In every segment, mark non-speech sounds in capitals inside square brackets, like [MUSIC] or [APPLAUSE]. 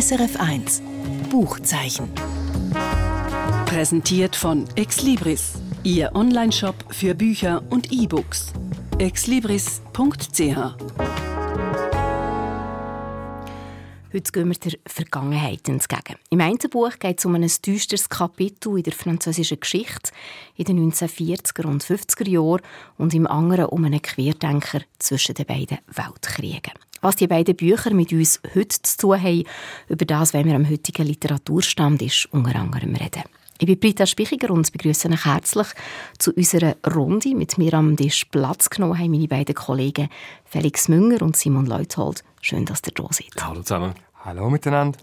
SRF 1 Buchzeichen. Präsentiert von Exlibris, Ihr Onlineshop für Bücher und E-Books. exlibris.ch Heute gehen wir der Vergangenheit entgegen. Im einen Buch geht es um ein düsteres Kapitel in der französischen Geschichte in den 1940er und 50er Jahren und im anderen um einen Querdenker zwischen den beiden Weltkriegen. Was die beiden Bücher mit uns heute zu tun haben, über das wenn wir am heutigen Literaturstand ist, unter anderem reden. Ich bin Britta Spichiger und begrüße euch herzlich zu unserer Runde. Mit mir am Tisch Platz genommen haben meine beiden Kollegen Felix Münger und Simon Leuthold. Schön, dass ihr da seid. Hallo zusammen. Hallo miteinander.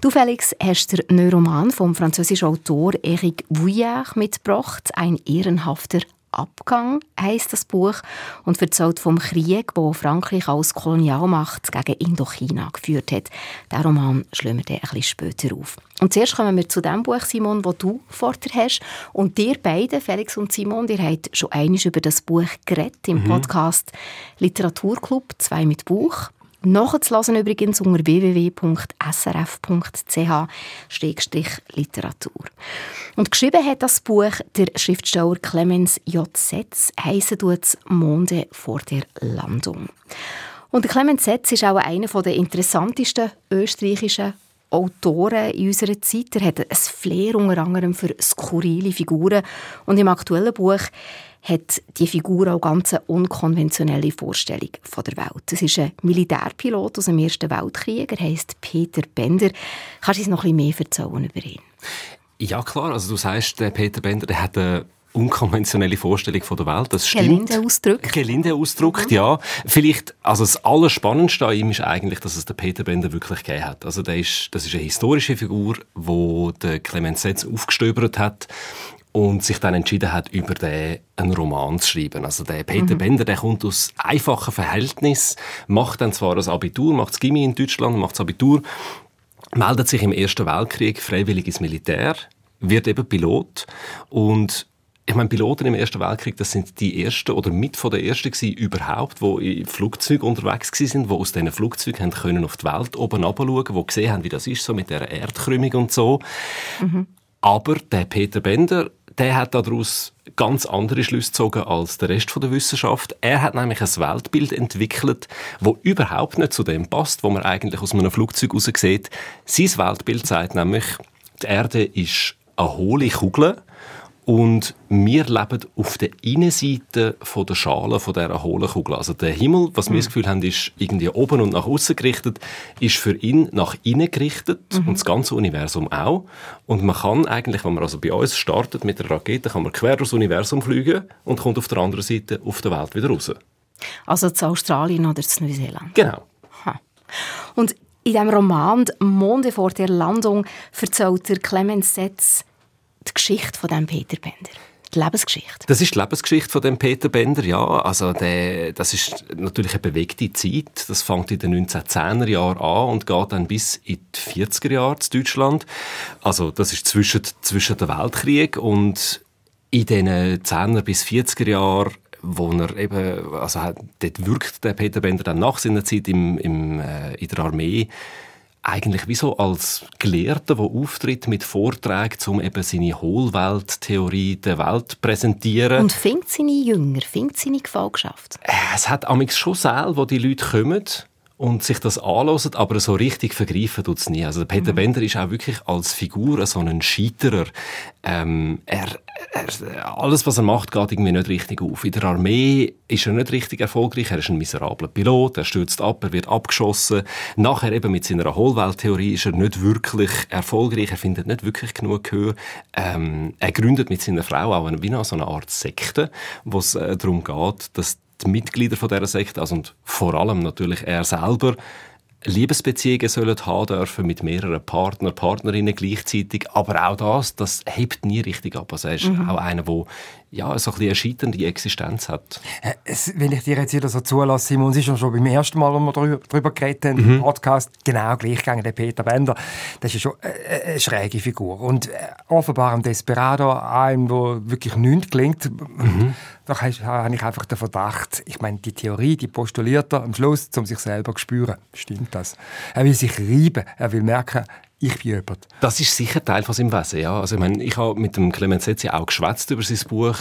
Du, Felix, hast den neuen Roman vom französischen Autor Eric Vuillard mitgebracht. Ein ehrenhafter Abgang heißt das Buch und erzählt vom Krieg, wo Frankreich als Kolonialmacht gegen Indochina geführt hat. Der Roman schlagen wir dann ein bisschen später auf. Und zuerst kommen wir zu dem Buch, Simon, das du vor dir hast. Und ihr beide, Felix und Simon, ihr habt schon einmal über das Buch geredet im mhm. Podcast Literaturclub «Zwei mit Buch». Nachzulassen übrigens unter www.srf.ch-literatur. Und geschrieben hat das Buch der Schriftsteller Clemens J. Setz, heissen tut's Monde vor der Landung. Und Clemens Setz ist auch einer der interessantesten österreichischen Autoren in unserer Zeit. Er hat ein Flair unter anderem für skurrile Figuren. Und im aktuellen Buch hat die Figur auch ganz eine unkonventionelle Vorstellung von der Welt. Es ist ein Militärpilot aus dem Ersten Weltkrieg, er heißt Peter Bender. Kannst du uns noch ein bisschen mehr erzählen über ihn? Ja, klar. Also du sagst, der Peter Bender der hat eine unkonventionelle Vorstellung von der Welt. Das stimmt. Gelinde ausdrückt. Gelinde ausdrückt, mhm. ja. Vielleicht, also das Allerspannendste an ihm ist eigentlich, dass es der Peter Bender wirklich gegeben hat. Also der ist, das ist eine historische Figur, wo der Clemens Setz aufgestöbert hat und sich dann entschieden hat, über den einen Roman zu schreiben. Also der Peter mhm. Bender, der kommt aus einfachen Verhältnissen, macht dann zwar das Abitur, macht das Gimmi in Deutschland, macht das Abitur, meldet sich im Ersten Weltkrieg freiwillig ins Militär, wird eben Pilot und ich meine, Piloten im Ersten Weltkrieg, das sind die ersten oder mit von der ersten gewesen, überhaupt, wo in Flugzeugen unterwegs sind, wo aus diesen Flugzeugen haben können auf die Welt oben schauen, wo gesehen haben, wie das ist so mit der Erdkrümmung und so. Mhm. Aber der Peter Bender, der hat daraus ganz andere Schlüsse gezogen als der Rest der Wissenschaft. Er hat nämlich ein Weltbild entwickelt, wo überhaupt nicht zu dem passt, wo man eigentlich aus einem Flugzeug heraus sieht. Sein Weltbild sagt nämlich, die Erde ist eine hohle Kugel und wir leben auf der Innenseite von der Schale von dieser hohlen Kugel. Also der Himmel, was mhm. wir das Gefühl haben, ist irgendwie oben und nach außen gerichtet, ist für ihn nach innen gerichtet mhm. und das ganze Universum auch. Und man kann eigentlich, wenn man also bei uns startet mit der Rakete, kann man quer durchs Universum fliegen und kommt auf der anderen Seite auf der Welt wieder raus. Also zu Australien oder zu Neuseeland? Genau. Ha. Und in diesem Roman «Monde vor der Landung» erzählt der Clemens Setz die Geschichte von dem Peter Bender? Die Lebensgeschichte? Das ist die Lebensgeschichte von dem Peter Bender, ja. Also der, das ist natürlich eine bewegte Zeit. Das fängt in den 1910er Jahren an und geht dann bis in die 40er Jahre zu Deutschland. Also das ist zwischen, zwischen der Weltkrieg und in den 10er bis 40er Jahren wo er eben, also dort wirkt der Peter Bender dann nach seiner Zeit im, im, äh, in der Armee eigentlich wie so als Gelehrter, der auftritt mit Vorträgen, um eben seine Hohlwelttheorie der Welt zu präsentieren. Und findet seine Jünger, findet seine Gefolgschaft? Äh, es hat amigs schon Säle, wo die Leute kommen und sich das anhören, aber so richtig vergreifen tut es nie. Also Peter mhm. Bender ist auch wirklich als Figur so ein Scheiterer. Ähm, er, er, alles, was er macht, geht irgendwie nicht richtig auf. In der Armee ist er nicht richtig erfolgreich. Er ist ein miserabler Pilot, er stürzt ab, er wird abgeschossen. Nachher eben mit seiner Hohlwelttheorie ist er nicht wirklich erfolgreich, er findet nicht wirklich genug Gehör. Ähm, er gründet mit seiner Frau auch eine, wie eine, so eine Art Sekte, wo es äh, darum geht, dass die Mitglieder von dieser Sekte, also und vor allem natürlich er selber, Liebesbeziehungen sollen haben dürfen mit mehreren Partner, Partnerinnen gleichzeitig. Aber auch das, das hebt nie richtig ab. Also er ist mhm. auch einer, der ja, so ein eine scheiternde Existenz hat. Äh, es, wenn ich dir jetzt wieder so zulasse, Simon, es ist schon beim ersten Mal, als wir darüber, darüber geredet haben, mhm. im Podcast, genau gleich gegangen, der Peter Bender. Das ist schon eine, eine schräge Figur. Und äh, offenbar ein Desperado, einem, wo wirklich nichts gelingt, mhm. da habe ich einfach den Verdacht, ich meine, die Theorie, die postuliert er am Schluss, um sich selber zu spüren. Stimmt das? Er will sich reiben, er will merken, ich bin jemand. Das ist sicher Teil von seinem Wesen, ja. Also ich meine, ich habe mit dem Clemens Setzi auch geschwätzt über sein Buch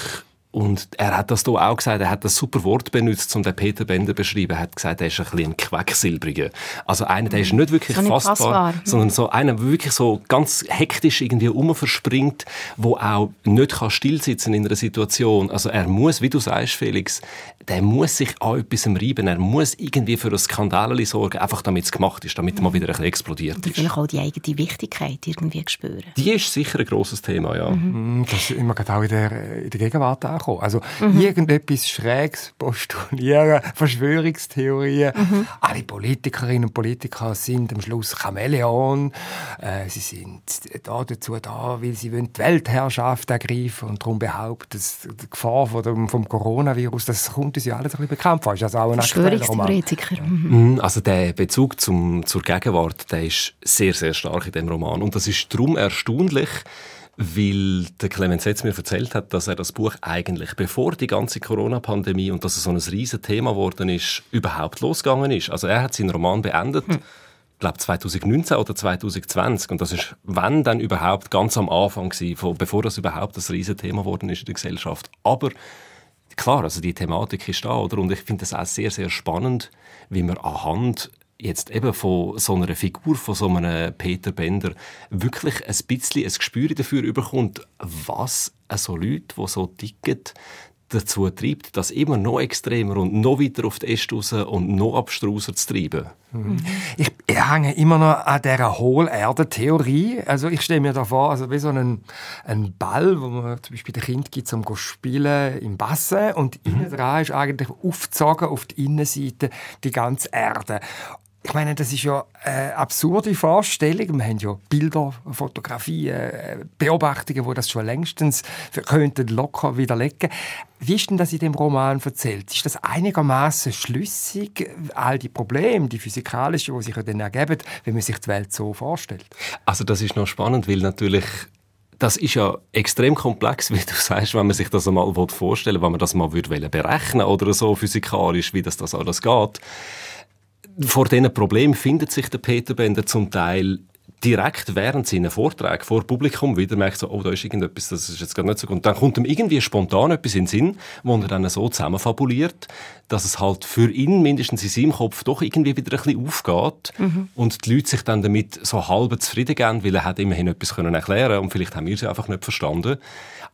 und er hat das hier auch gesagt, er hat das super Wort benutzt, um den Peter Bender zu beschreiben. Er hat gesagt, er ist ein bisschen ein Quecksilbriger. Also einer, der ist nicht wirklich so nicht fassbar, fassbar, sondern so einer, der wirklich so ganz hektisch irgendwie umverspringt, wo auch nicht kann stillsitzen in einer Situation. Also er muss, wie du sagst, Felix, der muss sich an etwas reiben. Er muss irgendwie für ein Skandal sorgen, einfach damit es gemacht ist, damit er mal wieder ein bisschen explodiert ist. Und vielleicht auch die eigene Wichtigkeit irgendwie spüren. Die ist sicher ein grosses Thema, ja. Mhm. Das ist immer auch in der, in der Gegenwart auch ankommen. Also mhm. irgendetwas Schräges postulieren, [LAUGHS] Verschwörungstheorien. Mhm. Alle Politikerinnen und Politiker sind am Schluss Chamäleon. Äh, sie sind da dazu da, weil sie die Weltherrschaft ergreifen und darum behaupten, dass die Gefahr vom, vom Coronavirus, das kommt uns ja alles ein bisschen bekannt vor. Ist also auch ein Verschwörungstheoretiker. Mhm. mhm. Also der Bezug zum, zur Gegenwart, der ist sehr, sehr stark in dem Roman. Und das ist darum erstaunlich, weil der Clemens Setz mir erzählt hat, dass er das Buch eigentlich, bevor die ganze Corona-Pandemie und dass es so ein riesen Thema geworden ist, überhaupt losgegangen ist. Also er hat seinen Roman beendet, hm. glaube 2019 oder 2020 und das ist, wenn dann überhaupt, ganz am Anfang gewesen, bevor das überhaupt das riesen Thema geworden ist in der Gesellschaft. Aber klar, also die Thematik ist da, oder? Und ich finde das auch sehr, sehr spannend, wie man anhand jetzt eben von so einer Figur, von so einem Peter Bender, wirklich ein bisschen ein Gespür dafür überkommt, was so Leute, die so ticken, dazu treibt, das immer noch extremer und noch weiter auf die Äste raus und noch abstruser zu treiben. Mhm. Ich, hänge immer noch an dieser Hohlerde-Theorie. Also ich stelle mir da vor, also wie so einen, einen Ball, wo man zum Beispiel den Kind gibt, um zu spielen im Bassin und mhm. innen dran ist eigentlich aufgezogen auf die Innenseite die ganze Erde. Ich meine, das ist ja eine absurde Vorstellung. Wir haben ja Bilder, Fotografien, äh, Beobachtungen, die das schon längstens könnten locker widerlegen. Wie ist denn das in dem Roman erzählt? Ist das einigermaßen schlüssig, all die Probleme, die physikalischen, die sich ja dann ergeben, wenn man sich die Welt so vorstellt? Also das ist noch spannend, weil natürlich das ist ja extrem komplex, wie du sagst, wenn man sich das einmal vorstellen will, wenn man das mal berechnen oder so physikalisch, wie das, das alles geht vor diesen Problemen findet sich der Peter Bender zum Teil direkt während seiner Vorträge vor Publikum wieder merkt so, oh, da ist irgendetwas, das ist jetzt gerade nicht so gut. Und dann kommt ihm irgendwie spontan etwas in den Sinn, wo er dann so zusammenfabuliert, dass es halt für ihn, mindestens in seinem Kopf, doch irgendwie wieder ein bisschen aufgeht mhm. und die Leute sich dann damit so halb zufrieden geben, weil er hat immerhin etwas können erklären und vielleicht haben wir sie einfach nicht verstanden.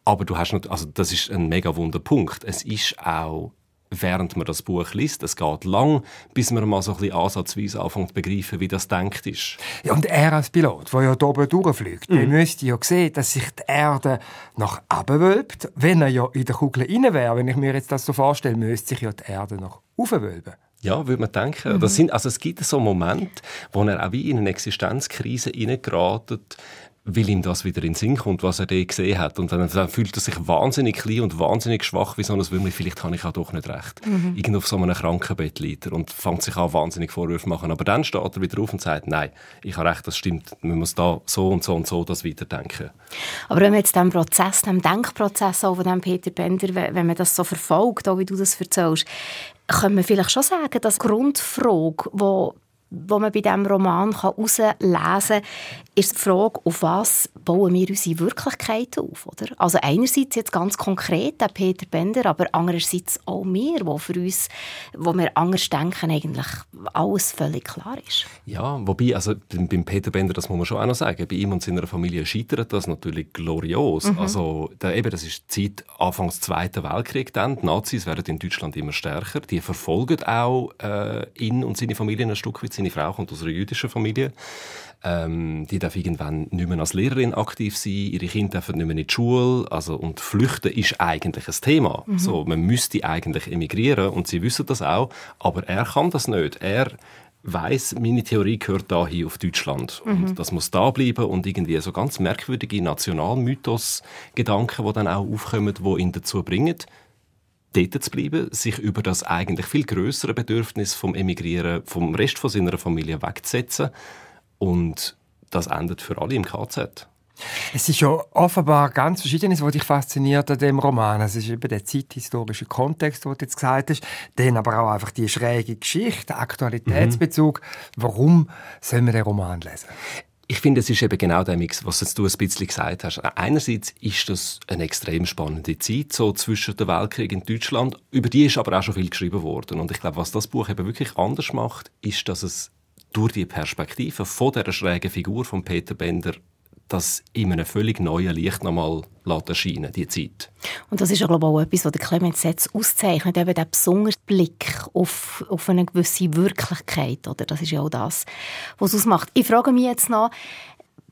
Aber du hast noch, also das ist ein mega wunder Punkt. Es ist auch während man das Buch liest. Es geht lang, bis man mal so ein bisschen ansatzweise anfängt zu begreifen, wie das denkt ist. Ja, und er als Pilot, der ja hier oben durchfliegt, mhm. der müsste ja sehen, dass sich die Erde nach oben wölbt. Wenn er ja in der Kugel rein wäre, wenn ich mir jetzt das so vorstelle, müsste sich ja die Erde nach aufwölben. Ja, würde man denken. Mhm. Das sind, also es gibt so Momente, wo er auch wie in eine Existenzkrise hineingeratet, weil ihm das wieder in den Sinn kommt, was er da gesehen hat. Und dann, dann, fühlt er sich wahnsinnig klein und wahnsinnig schwach, wie so ein Würmli. Vielleicht habe ich auch doch nicht recht. Mhm. Irgendwo auf so einem Krankenbett liegt er und fängt sich an, wahnsinnig Vorwürfe machen. Aber dann steht er wieder auf und sagt, nein, ich habe recht, das stimmt. Man muss da so und so und so das weiterdenken. Aber wenn man jetzt den Prozess, den Denkprozess auch von dem Peter Bender, wenn man das so verfolgt, auch wie du das erzählst, kann man vielleicht schon sagen, dass die Grundfrage, die wo man bei diesem Roman herauslesen kann, ist die Frage, auf was bauen wir unsere Wirklichkeit auf? Oder? Also einerseits jetzt ganz konkret der Peter Bender, aber andererseits auch wir, wo für uns, wo wir anders denken, eigentlich alles völlig klar ist. Ja, wobei, also beim Peter Bender, das muss man schon auch noch sagen, bei ihm und seiner Familie scheitert das natürlich glorios. Mhm. Also da, eben, das ist die Zeit Anfangs Zweiten Weltkrieg dann. Die Nazis werden in Deutschland immer stärker. Die verfolgen auch äh, ihn und seine Familie ein Stück weit seine Frau kommt aus einer jüdischen Familie. Ähm, die darf irgendwann nicht mehr als Lehrerin aktiv sein, ihre Kinder dürfen nicht mehr in die Schule. Also, und Flüchten ist eigentlich ein Thema. Mhm. So, man müsste eigentlich emigrieren und sie wissen das auch, aber er kann das nicht. Er weiß, meine Theorie gehört da hier auf Deutschland. Mhm. Und das muss da bleiben und irgendwie so ganz merkwürdige Nationalmythos-Gedanken, die dann auch aufkommen, die ihn dazu bringen, dort zu bleiben, sich über das eigentlich viel größere Bedürfnis vom Emigrieren vom Rest von seiner Familie wegzusetzen. Und das endet für alle im KZ. Es ist ja offenbar ganz Verschiedenes, was dich fasziniert an dem Roman. Es ist eben der zeithistorische Kontext, den du jetzt gesagt hast, dann aber auch einfach die schräge Geschichte, der Aktualitätsbezug. Mhm. Warum soll man den Roman lesen? Ich finde, es ist eben genau der Mix, was du ein bisschen gesagt hast. Einerseits ist das eine extrem spannende Zeit, so zwischen dem Weltkrieg in Deutschland. Über die ist aber auch schon viel geschrieben worden. Und ich glaube, was das Buch eben wirklich anders macht, ist, dass es durch die Perspektive von der schrägen Figur von Peter Bender das in einem völlig neuen Licht nochmal erscheinen die Zeit. Und das ist ja, glaube ich, auch etwas, was der Clemens Setz auszeichnet, eben der besondere Blick auf, auf eine gewisse Wirklichkeit. Oder? Das ist ja auch das, was es ausmacht. Ich frage mich jetzt noch,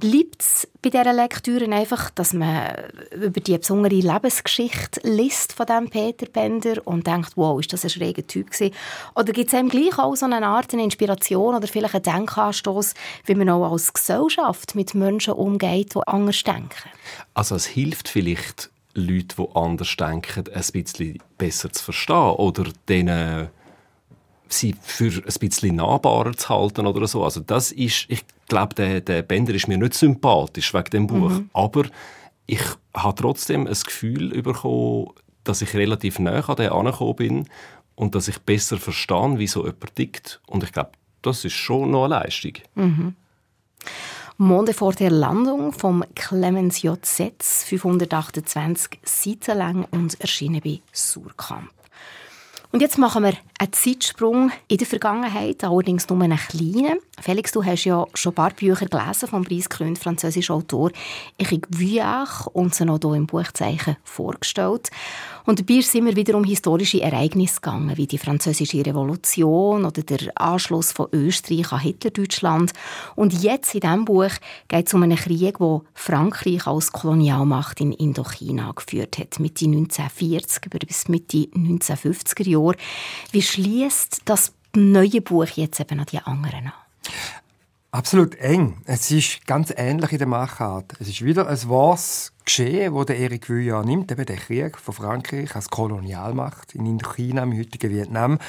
bleibt es bei dieser Lektüre einfach, dass man über die besondere Lebensgeschichte liest von dem Peter Bender und denkt, wow, ist das ein schräger Typ gewesen? Oder gibt es eben gleich auch so eine Art eine Inspiration oder vielleicht einen Denkanstoß, wie man auch als Gesellschaft mit Menschen umgeht, die anders denken? Also es hilft vielleicht Leute, die anders denken, ein bisschen besser zu verstehen oder denen sie für ein bisschen nahbarer zu halten oder so. Also das ist, ich glaube, der, der Bender ist mir nicht sympathisch wegen dem Buch, mhm. aber ich habe trotzdem ein Gefühl bekommen, dass ich relativ nah an den angekommen bin und dass ich besser verstehe, wie so jemand tickt. Und ich glaube, das ist schon noch eine Leistung. Mhm. Monde vor der Landung vom Clemens J. Setz, 528 Seiten lang und erschienen bei Surkamp. Und jetzt machen wir einen Zeitsprung in der Vergangenheit, allerdings nur einen kleinen. Felix, du hast ja schon ein paar Bücher gelesen vom preisgekrönten französischen Autor Eric Vuillard sie noch hier im Buchzeichen vorgestellt. Und dabei sind wir wieder um historische Ereignisse gegangen, wie die französische Revolution oder der Anschluss von Österreich an Hitlerdeutschland. Und jetzt in diesem Buch geht es um einen Krieg, wo Frankreich als Kolonialmacht in Indochina geführt hat, Mitte 1940 bis Mitte 1950er Jahre. Wie schließt das neue Buch jetzt eben an die anderen an? Absolut eng. Es ist ganz ähnlich in der Machart. Es ist wieder ein wahres Geschehen, wo der Eric Vuillard nimmt, eben der Krieg von Frankreich als Kolonialmacht in Indochina, im heutigen Vietnam.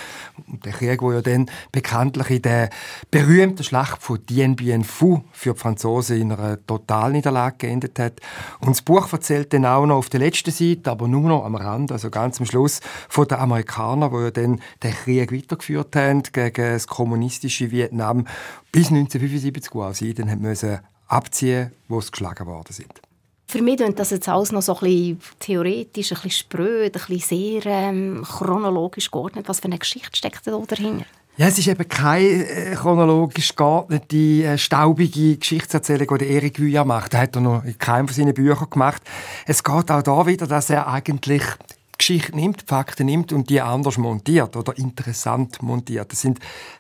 Der Krieg, wo ja dann bekanntlich in der berühmten Schlacht von Dien Bien Phu für die Franzosen in einer Totalniederlage geendet hat. Und das Buch erzählt dann auch noch auf der letzten Seite, aber nur noch am Rand, also ganz am Schluss, von den Amerikanern, die ja dann den Krieg weitergeführt haben gegen das kommunistische Vietnam bis 1975, wo auch sie dann müssen abziehen, wo sie geschlagen worden sind. Für mich klingt das jetzt alles noch so ein bisschen theoretisch, ein bisschen spröd, ein bisschen sehr ähm, chronologisch geordnet. Was für eine Geschichte steckt da dahinter? Ja, es ist eben keine äh, chronologisch geordnete, äh, staubige Geschichtserzählung, die Erik Vuillard macht. Das hat er noch in keinem von seinen Büchern gemacht. Es geht auch da wieder, dass er eigentlich Geschichte nimmt, Fakten nimmt und die anders montiert oder interessant montiert. Das sind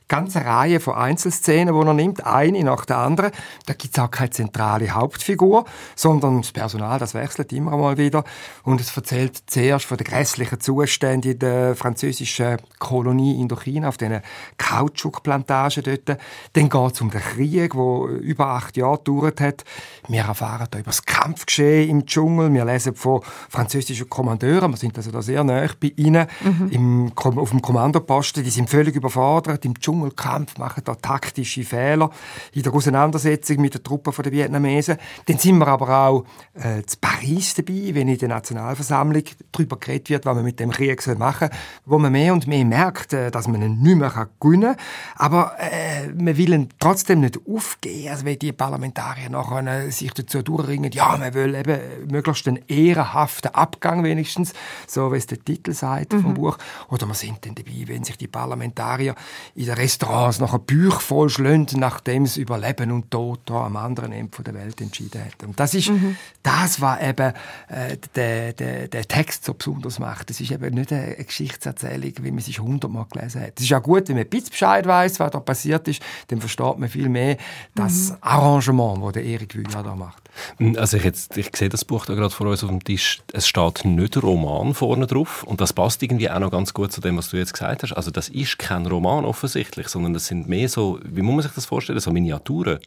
ganze Reihe von Einzelszenen, die er nimmt, eine nach der anderen. Da gibt es auch keine zentrale Hauptfigur, sondern das Personal, das wechselt immer mal wieder. Und es erzählt zuerst von den grässlichen Zuständen in der französischen Kolonie Indochina, auf diesen Kautschukplantagen dort. Dann geht es um den Krieg, der über acht Jahre gedauert hat. Wir erfahren da über das Kampfgeschehen im Dschungel. Wir lesen von französischen Kommandeuren. Wir sind also da sehr nah bei ihnen mhm. im, auf dem Kommandoposten. Die sind völlig überfordert im Dschungel Dschungelkampf, machen da taktische Fehler in der Auseinandersetzung mit den Truppen der Vietnamesen. Dann sind wir aber auch äh, zu Paris dabei, wenn in der Nationalversammlung darüber geredet wird, was man mit dem Krieg machen soll, wo man mehr und mehr merkt, äh, dass man ihn nicht mehr gewinnen kann. Aber äh, man will ihn trotzdem nicht aufgeben, also wenn die Parlamentarier nachher äh, sich dazu durchringen, ja, man will eben möglichst einen ehrenhaften Abgang wenigstens, so wie es der Titel sagt mhm. vom Buch. Oder wir sind dann dabei, wenn sich die Parlamentarier in der Restaurants nachher Bücher voll schlönd, nachdem sie über Leben und Tod da am anderen Ende der Welt entschieden hat. Und das ist mhm. das, was eben äh, der, der, der Text so besonders macht. Das ist eben nicht eine Geschichtserzählung, wie man sie hundertmal gelesen hat. Es ist auch gut, wenn man ein bisschen Bescheid weiß, was da passiert ist, dann versteht man viel mehr das mhm. Arrangement, das der Erik Wühler da macht. Hm, also ich, jetzt, ich sehe das Buch da gerade vor uns auf dem Tisch. Es steht nicht Roman vorne drauf und das passt irgendwie auch noch ganz gut zu dem, was du jetzt gesagt hast. Also das ist kein Roman offensichtlich, sondern das sind mehr so, wie muss man sich das vorstellen, so Miniaturen.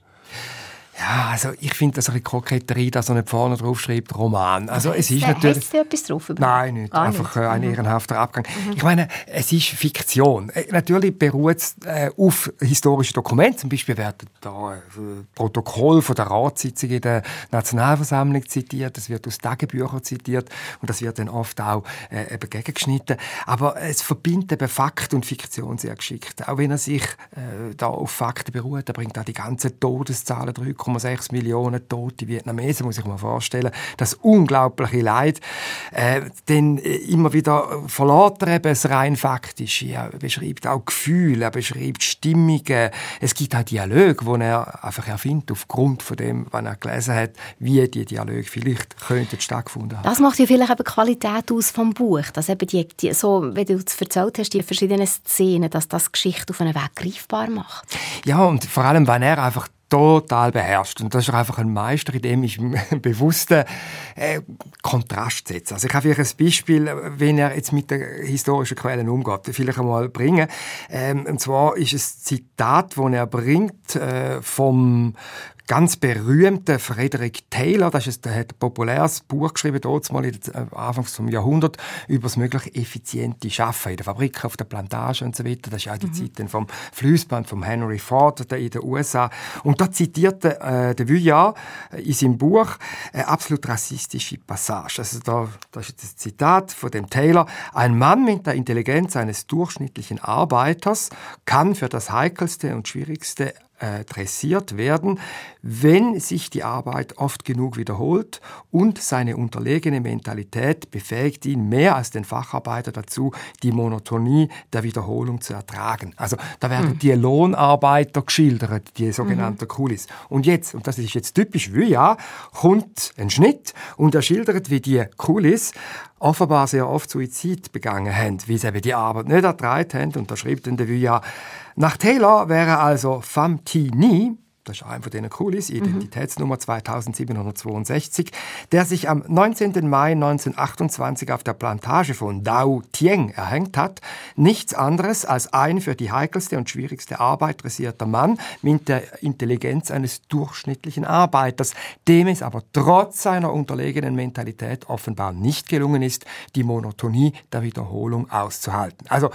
Ja, also ich finde das ein bisschen Koketterie, dass er nicht vorne drauf schreibt, Roman. Also es ist natürlich... Heißt etwas drauf? Nein, nicht. Ah, Einfach nicht. Äh, ein mhm. ehrenhafter Abgang. Mhm. Ich meine, es ist Fiktion. Äh, natürlich beruht es äh, auf historischen Dokumenten. Zum Beispiel werden da Protokoll von der Ratssitzung in der Nationalversammlung zitiert. Es wird aus Tagebüchern zitiert. Und das wird dann oft auch äh, eben gegengeschnitten. Aber es verbindet eben Fakt und Fiktion sehr geschickt. Auch wenn er sich äh, da auf Fakten beruht. Er bringt auch die ganzen Todeszahlen drüber 1,6 Millionen tote Vietnamesen, muss ich mir vorstellen. Das unglaubliche Leid. Äh, dann äh, immer wieder verlässt er eben das rein Faktische. Er beschreibt auch Gefühle, er beschreibt Stimmungen. Es gibt auch Dialoge, die er einfach erfindet, aufgrund von dem, was er gelesen hat, wie die Dialoge vielleicht könnten stattgefunden haben. Das macht ja vielleicht eben Qualität aus vom Buch, dass eben die, die so, wie du es erzählt hast, die verschiedenen Szenen, dass das Geschichte auf einen Weg greifbar macht. Ja, und vor allem, wenn er einfach total beherrscht. Und das ist einfach ein Meister in dem ich [LAUGHS] bewussten äh, Kontrast setze. Also ich habe vielleicht ein Beispiel, wenn er jetzt mit den historischen Quellen umgeht, vielleicht einmal bringen. Ähm, und zwar ist es ein Zitat, das er bringt äh, vom ganz berühmte Frederick Taylor, das ist, der hat ein populäres Buch geschrieben, dort mal äh, Anfang des Jahrhunderts, über das mögliche effiziente Schaffen in der Fabrik, auf der Plantage und so weiter. Das ist auch die mhm. Zeit vom Fließband von Henry Ford in den USA. Und da zitierte äh, der Vuillard äh, in seinem Buch eine absolut rassistische Passage. Also da, das ist das Zitat von dem Taylor. Ein Mann mit der Intelligenz eines durchschnittlichen Arbeiters kann für das Heikelste und Schwierigste äh, dressiert werden, wenn sich die Arbeit oft genug wiederholt und seine unterlegene Mentalität befähigt ihn mehr als den Facharbeiter dazu, die Monotonie der Wiederholung zu ertragen. Also da werden mhm. die Lohnarbeiter geschildert, die sogenannten mhm. Kulis. Und jetzt, und das ist jetzt typisch wie ja, kommt ein Schnitt und er schildert, wie die Kulis offenbar sehr oft Suizid begangen haben, wie sie eben die Arbeit nicht ertragen haben. Und da schreibt dann der Vuillard, nach Taylor wäre also Pham Thi Ni, das ist einer von denen cool ist, Identitätsnummer 2762, der sich am 19. Mai 1928 auf der Plantage von Dao Tieng erhängt hat, nichts anderes als ein für die heikelste und schwierigste Arbeit dressierter Mann mit der Intelligenz eines durchschnittlichen Arbeiters, dem es aber trotz seiner unterlegenen Mentalität offenbar nicht gelungen ist, die Monotonie der Wiederholung auszuhalten. Also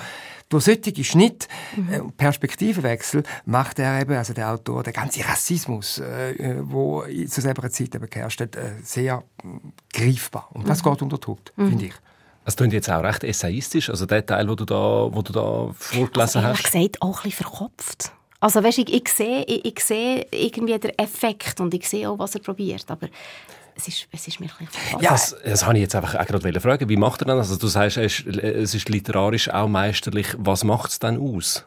durch solche Schnitt, äh, Perspektivenwechsel macht er eben, also der Autor, der ganze Rassismus, äh, wo zu selber Zeit eben geherrscht hat, äh, sehr äh, greifbar. Und das mhm. geht unter die Haut, mhm. finde ich. Es klingt jetzt auch recht essayistisch, also der Teil, wo du da, wo du da vorgelesen also, hast. gesagt, auch ein bisschen verkopft. Also weißt, ich, ich, sehe, ich, ich sehe irgendwie den Effekt und ich sehe auch, was er probiert, aber es ist, es ist mir ein bisschen ja, das, das habe ich jetzt einfach auch gerade fragen. Wie macht er das? Also du sagst, es ist literarisch auch meisterlich. Was macht es dann aus?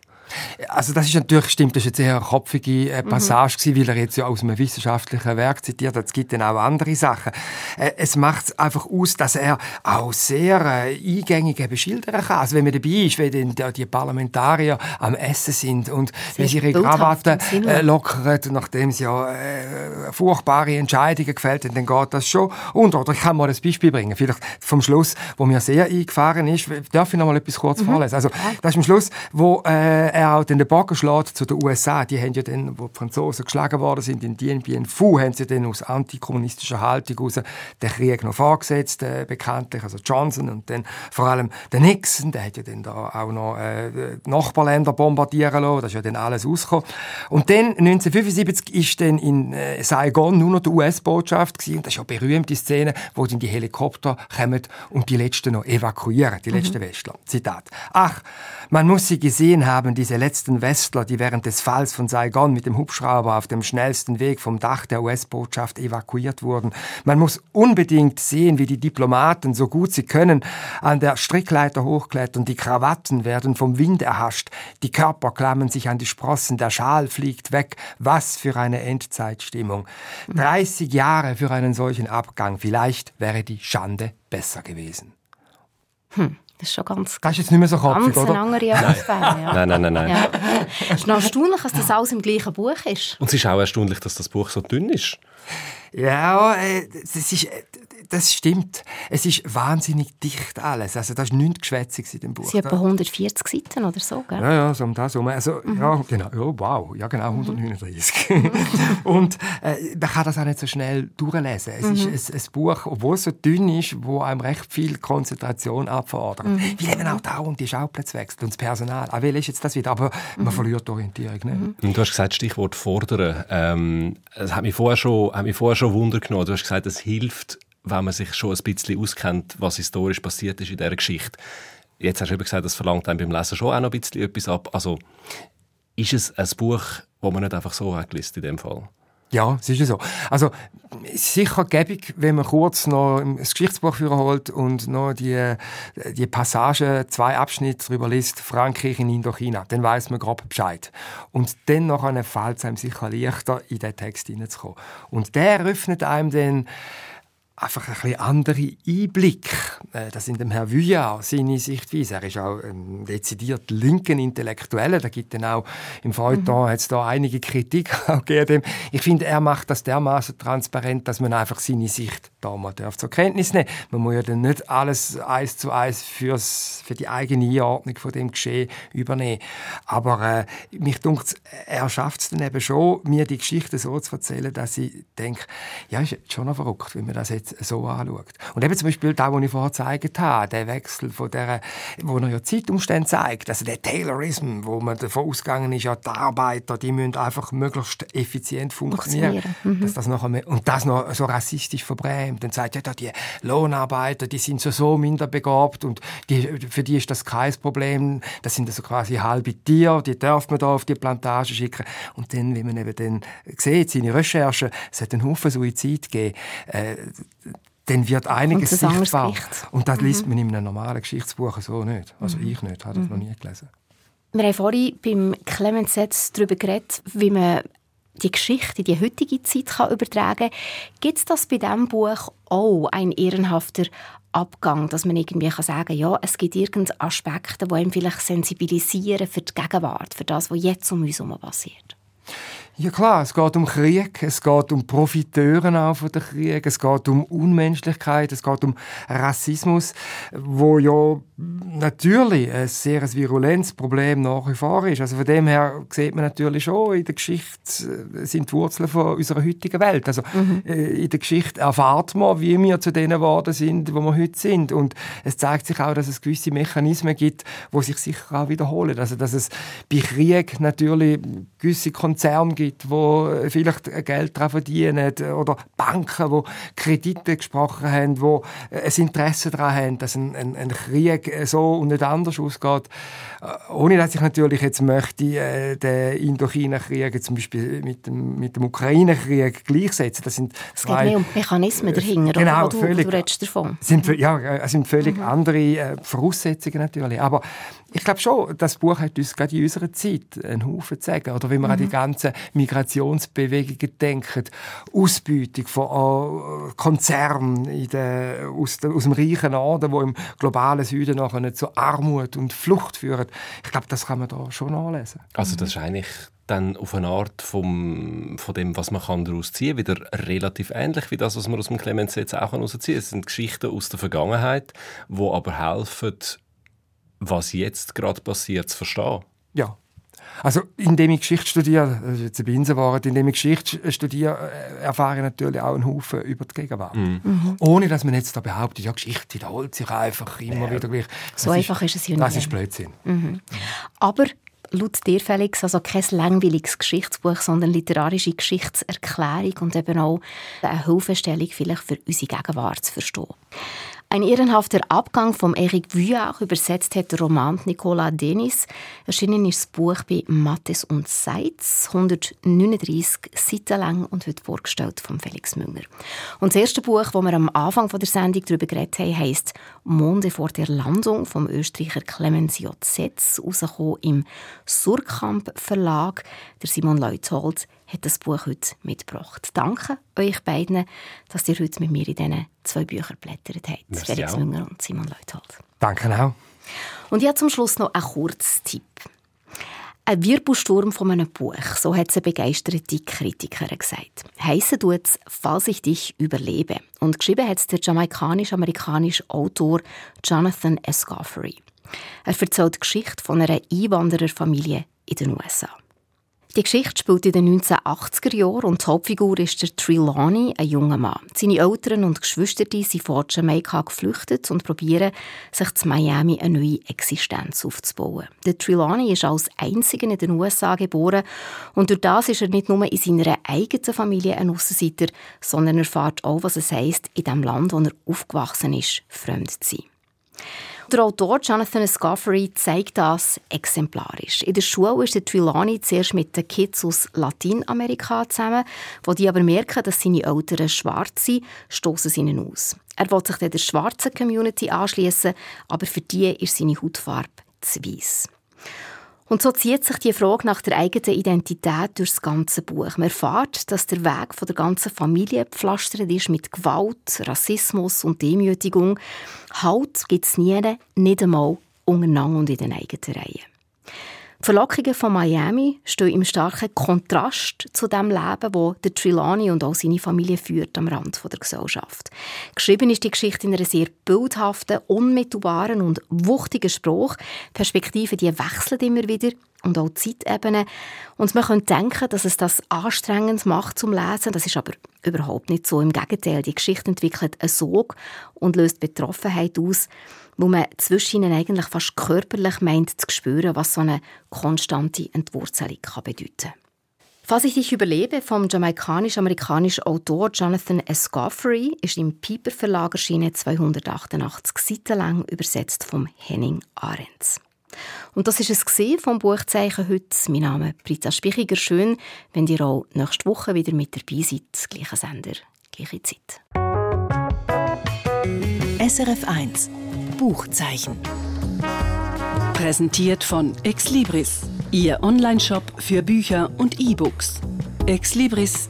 Also das ist natürlich, stimmt, das ist jetzt eher eine kopfige äh, Passage mhm. gewesen, weil er jetzt ja aus einem wissenschaftlichen Werk zitiert hat. Es gibt dann auch andere Sachen. Äh, es macht einfach aus, dass er auch sehr äh, eingängig eben schildern kann. Also wenn man dabei ist, wenn dann die Parlamentarier am Essen sind und wie sie ihre Krawatte äh, lockern, nachdem sie ja äh, furchtbare Entscheidungen gefällt haben, dann geht das schon. Und, oder ich kann mal ein Beispiel bringen, vielleicht vom Schluss, wo mir sehr eingefahren ist. Darf ich noch mal etwas kurz mhm. vorlesen? Also das ist am Schluss, wo äh, er auch den Bogen schlägt zu den USA. Die haben ja dann, wo die Franzosen geschlagen worden sind, in Dien Bien Phu, haben sie dann aus antikommunistischer Haltung heraus den Krieg noch vorgesetzt, äh, bekanntlich, also Johnson und dann vor allem der Nixon, der hat ja dann da auch noch äh, Nachbarländer bombardieren lassen, das ist ja dann alles rausgekommen. Und dann, 1975, ist dann in äh, Saigon nur noch die US-Botschaft gewesen, und das ist ja eine berühmte Szene, wo dann die Helikopter kommen und die Letzten noch evakuieren, die letzten mhm. Westler. Zitat. Ach, man muss sie gesehen haben, diese letzten Westler, die während des Falls von Saigon mit dem Hubschrauber auf dem schnellsten Weg vom Dach der US-Botschaft evakuiert wurden. Man muss unbedingt sehen, wie die Diplomaten, so gut sie können, an der Strickleiter hochklettern. Die Krawatten werden vom Wind erhascht. Die Körper klammen sich an die Sprossen. Der Schal fliegt weg. Was für eine Endzeitstimmung. 30 Jahre für einen solchen Abgang. Vielleicht wäre die Schande besser gewesen. Hm. Das ist schon ganz, das ist jetzt nicht mehr so kopfig, ganz oder? eine andere Atmosphäre. Ja. Nein, nein, nein, nein. Ja. Es ist noch erstaunlich, dass das alles im gleichen Buch ist. Und es ist auch erstaunlich, dass das Buch so dünn ist. Ja, äh, das ist, äh, das stimmt. Es ist wahnsinnig dicht alles. Also das ist nichts Geschwätziges in dem Buch. Es sind etwa 140 Seiten oder so, gell? Ja, ja, so um das herum. Also, ja, genau. Ja, wow. Ja, genau, 139. [LAUGHS] und äh, man kann das auch nicht so schnell durchlesen. Es ist ein, ein Buch, obwohl es so dünn ist, wo einem recht viel Konzentration abfordert. Weil eben auch dauernd die Schauplätze wechselt und das Personal. Auch will ist jetzt das wieder, aber man verliert die Orientierung nicht. Und du hast gesagt, Stichwort fordern. Ähm, es hat mich vorher schon, hat mich vorher schon Wunder genommen. Du hast gesagt, es hilft, wenn man sich schon ein bisschen auskennt, was historisch passiert ist in dieser Geschichte. Jetzt hast du eben gesagt, das verlangt einem beim Lesen schon auch noch ein bisschen etwas ab. Also, ist es ein Buch, das man nicht einfach so wegliest in dem Fall? Ja, es ist ja so. Also, sicher gäbig, wenn man kurz noch das Geschichtsbuch holt und noch die, die Passage, zwei Abschnitte darüber liest, Frankreich in Indochina, dann weiß man grob Bescheid. Und dann noch fällt es einem sicher leichter, in den Text hineinzukommen. Und der eröffnet einem dann einfach ein bisschen andere Einblick. Äh, Das in dem Herrn Vuillard seine Sichtweise. Er ist auch ein dezidiert linken Intellektueller. Da gibt dann auch im Feuilleton hat es da einige Kritik [LAUGHS] gegeben. Ich finde, er macht das dermaßen transparent, dass man einfach seine Sicht da mal darf zur Kenntnis nehmen. Man muss ja dann nicht alles eins zu eins fürs, für die eigene Einordnung von dem Geschehen übernehmen. Aber äh, mich dunkt, er schafft es dann eben schon, mir die Geschichte so zu erzählen, dass ich denke, ja, ist schon noch verrückt, wenn man das jetzt so anschaut. Und eben zum Beispiel da, wo ich vorher gezeigt habe, der Wechsel von der, wo er ja Zeitumstände zeigt, also der Taylorism, wo man davon ausgegangen ist, ja, die Arbeiter, die müssen einfach möglichst effizient funktionieren. Funktionieren, Dass das nachher mehr, und das noch so rassistisch verbrämt. Dann sagt ja, da, die Lohnarbeiter, die sind so, so minder begabt und die, für die ist das kein Problem. Das sind also quasi halbe Tiere, die darf man da auf die Plantage schicken. Und dann, wenn man eben dann sieht, seine Recherchen, es hat einen Haufen Suizid gegeben, äh, dann wird einiges Und sichtbar. Gewicht. Und das liest man in einem normalen Geschichtsbuch so nicht. Also ich nicht, habe das noch nie gelesen. Wir haben vorhin beim Clemens Setz darüber geredet, wie man die Geschichte in die heutige Zeit kann übertragen kann. Gibt es das bei diesem Buch auch, ein ehrenhafter Abgang, dass man irgendwie kann sagen kann, ja, es gibt irgendeine Aspekte, die einem vielleicht sensibilisieren für die Gegenwart, für das, was jetzt um uns herum passiert? Ja klar, es geht um Krieg, es geht um Profiteuren auch von der Krieg, es geht um Unmenschlichkeit, es geht um Rassismus, wo ja natürlich ein sehr virulentes Problem nach wie vor ist. Also von dem her sieht man natürlich schon, in der Geschichte äh, sind die Wurzeln von unserer heutigen Welt. Also äh, in der Geschichte erfahrt man, wie wir zu denen geworden sind, wo wir heute sind. Und es zeigt sich auch, dass es gewisse Mechanismen gibt, wo sich sicher auch wiederholen. Also dass es bei Krieg natürlich gewisse Konzerne gibt, wo vielleicht Geld daran verdienen oder Banken, wo Kredite gesprochen haben, wo ein Interesse daran haben, dass ein, ein, ein Krieg so und nicht anders ausgeht. Äh, Ohne dass ich natürlich jetzt möchte äh, den Indochina-Krieg zum Beispiel mit dem, mit dem Ukraine-Krieg gleichsetzen. Das sind Es geht mehr um die Mechanismen dahinter, Genau, oder? Völlig. du redest davon. sind, ja, es sind völlig andere äh, Voraussetzungen natürlich. Aber ich glaube schon, das Buch hat uns gerade in unserer Zeit einen Haufen zu sagen. Oder wenn wir an die ganzen Migrationsbewegungen denken, Ausbeutung von äh, Konzernen der, aus, aus dem reichen Norden, wo im globalen Süden nachher zu Armut und Flucht führen. Ich glaube, das kann man da schon nachlesen. Also das ist eigentlich dann auf eine Art vom, von dem, was man kann daraus ziehen wieder relativ ähnlich wie das, was man aus dem Clemens jetzt auch herausziehen kann. Es sind Geschichten aus der Vergangenheit, die aber helfen, was jetzt gerade passiert, zu verstehen. Ja. Also, indem ich Geschichte studiere, das ist jetzt ein Binsenwort, indem ich Geschichte studiere, äh, erfahre ich natürlich auch einen Haufen über die Gegenwart. Ohne, dass man jetzt da behauptet, ja, Geschichte wiederholt sich einfach immer wieder gleich. Das So einfach ist es ja Das nie. ist Blödsinn. Aber laut dir, Felix, also kein langweiliges Geschichtsbuch, sondern literarische Geschichtserklärung und eben auch eine Hilfestellung vielleicht für unsere Gegenwart zu verstehen. Ein ehrenhafter Abgang vom Eric Vuillard übersetzt hat der Roman Nicolas Denis. Erschienen ist das Buch bei Mattes und Seitz, 139 Seiten lang und wird vorgestellt von Felix Münger. Und das erste Buch, das wir am Anfang von der Sendung darüber geredet haben, heisst «Monde vor der Landung» vom Österreicher Clemens J. Setz, rausgekommen im Surkamp Verlag. Der Simon Leuthold hat das Buch heute mitgebracht. Danke euch beiden, dass ihr heute mit mir in diesen zwei Büchern blättert habt. Felix Münger und Simon Leuthold. Danke auch. Und ja, zum Schluss noch ein kurzes Tipp. Ein Wirbelsturm von einem Buch, so hat es eine begeisterte Kritikerin gesagt. Heissen tut es «Falls ich dich überlebe». Und geschrieben hat es der jamaikanisch-amerikanische Autor Jonathan Escoffery. Er erzählt die Geschichte von einer Einwandererfamilie in den USA. Die Geschichte spielt in den 1980er Jahren und die Hauptfigur ist der Trelawney, ein junger Mann. Seine Eltern und Geschwister sind von Jamaika geflüchtet und probieren, sich zu Miami eine neue Existenz aufzubauen. Der Trelawney ist als einziger in den USA geboren und durch das ist er nicht nur in seiner eigenen Familie ein Aussenseiter, sondern erfährt auch, was es heisst, in dem Land, wo er aufgewachsen ist, fremd zu sein. Der Autor Jonathan Escoffery zeigt das exemplarisch. In der Schule ist der Trelawney zuerst mit den Kids aus Lateinamerika zusammen, wo die aber merken, dass seine Eltern schwarz sind, stoßen sie ihn aus. Er will sich dann der schwarzen Community anschließen, aber für die ist seine Hautfarbe zu weiss. Und so zieht sich die Frage nach der eigenen Identität durch das ganze Buch. Man erfährt, dass der Weg von der ganzen Familie gepflastert ist mit Gewalt, Rassismus und Demütigung. Halt gibt es nie, nicht einmal untereinander und in den eigenen Reihen. Die Verlockungen von Miami stehen im starken Kontrast zu dem Leben, wo der Trelawney und auch seine Familie führt am Rand der Gesellschaft. Geschrieben ist die Geschichte in einer sehr bildhaften, unmittelbaren und wuchtigen Spruch. Perspektiven die wechseln immer wieder und auch Zeitebene. Und man könnte denken, dass es das anstrengend macht zum Lesen. Das ist aber überhaupt nicht so. Im Gegenteil, die Geschichte entwickelt einen Sog und löst Betroffenheit aus wo man zwischen ihnen eigentlich fast körperlich meint zu spüren, was so eine konstante Entwurzelung kann bedeuten kann. Falls ich dich überlebe, vom jamaikanisch-amerikanischen Autor Jonathan Escoffery ist im Piper Verlag erschienen, 288 Seiten lang, übersetzt vom Henning Ahrens. Und das ist es vom Buchzeichen heute. Mein Name ist Britta Spichiger. Schön, wenn ihr auch nächste Woche wieder mit dabei seid. Gleicher Sender, gleiche Zeit. SRF 1 Buchzeichen. Präsentiert von Exlibris, Ihr Onlineshop für Bücher und E-Books. exlibris.ch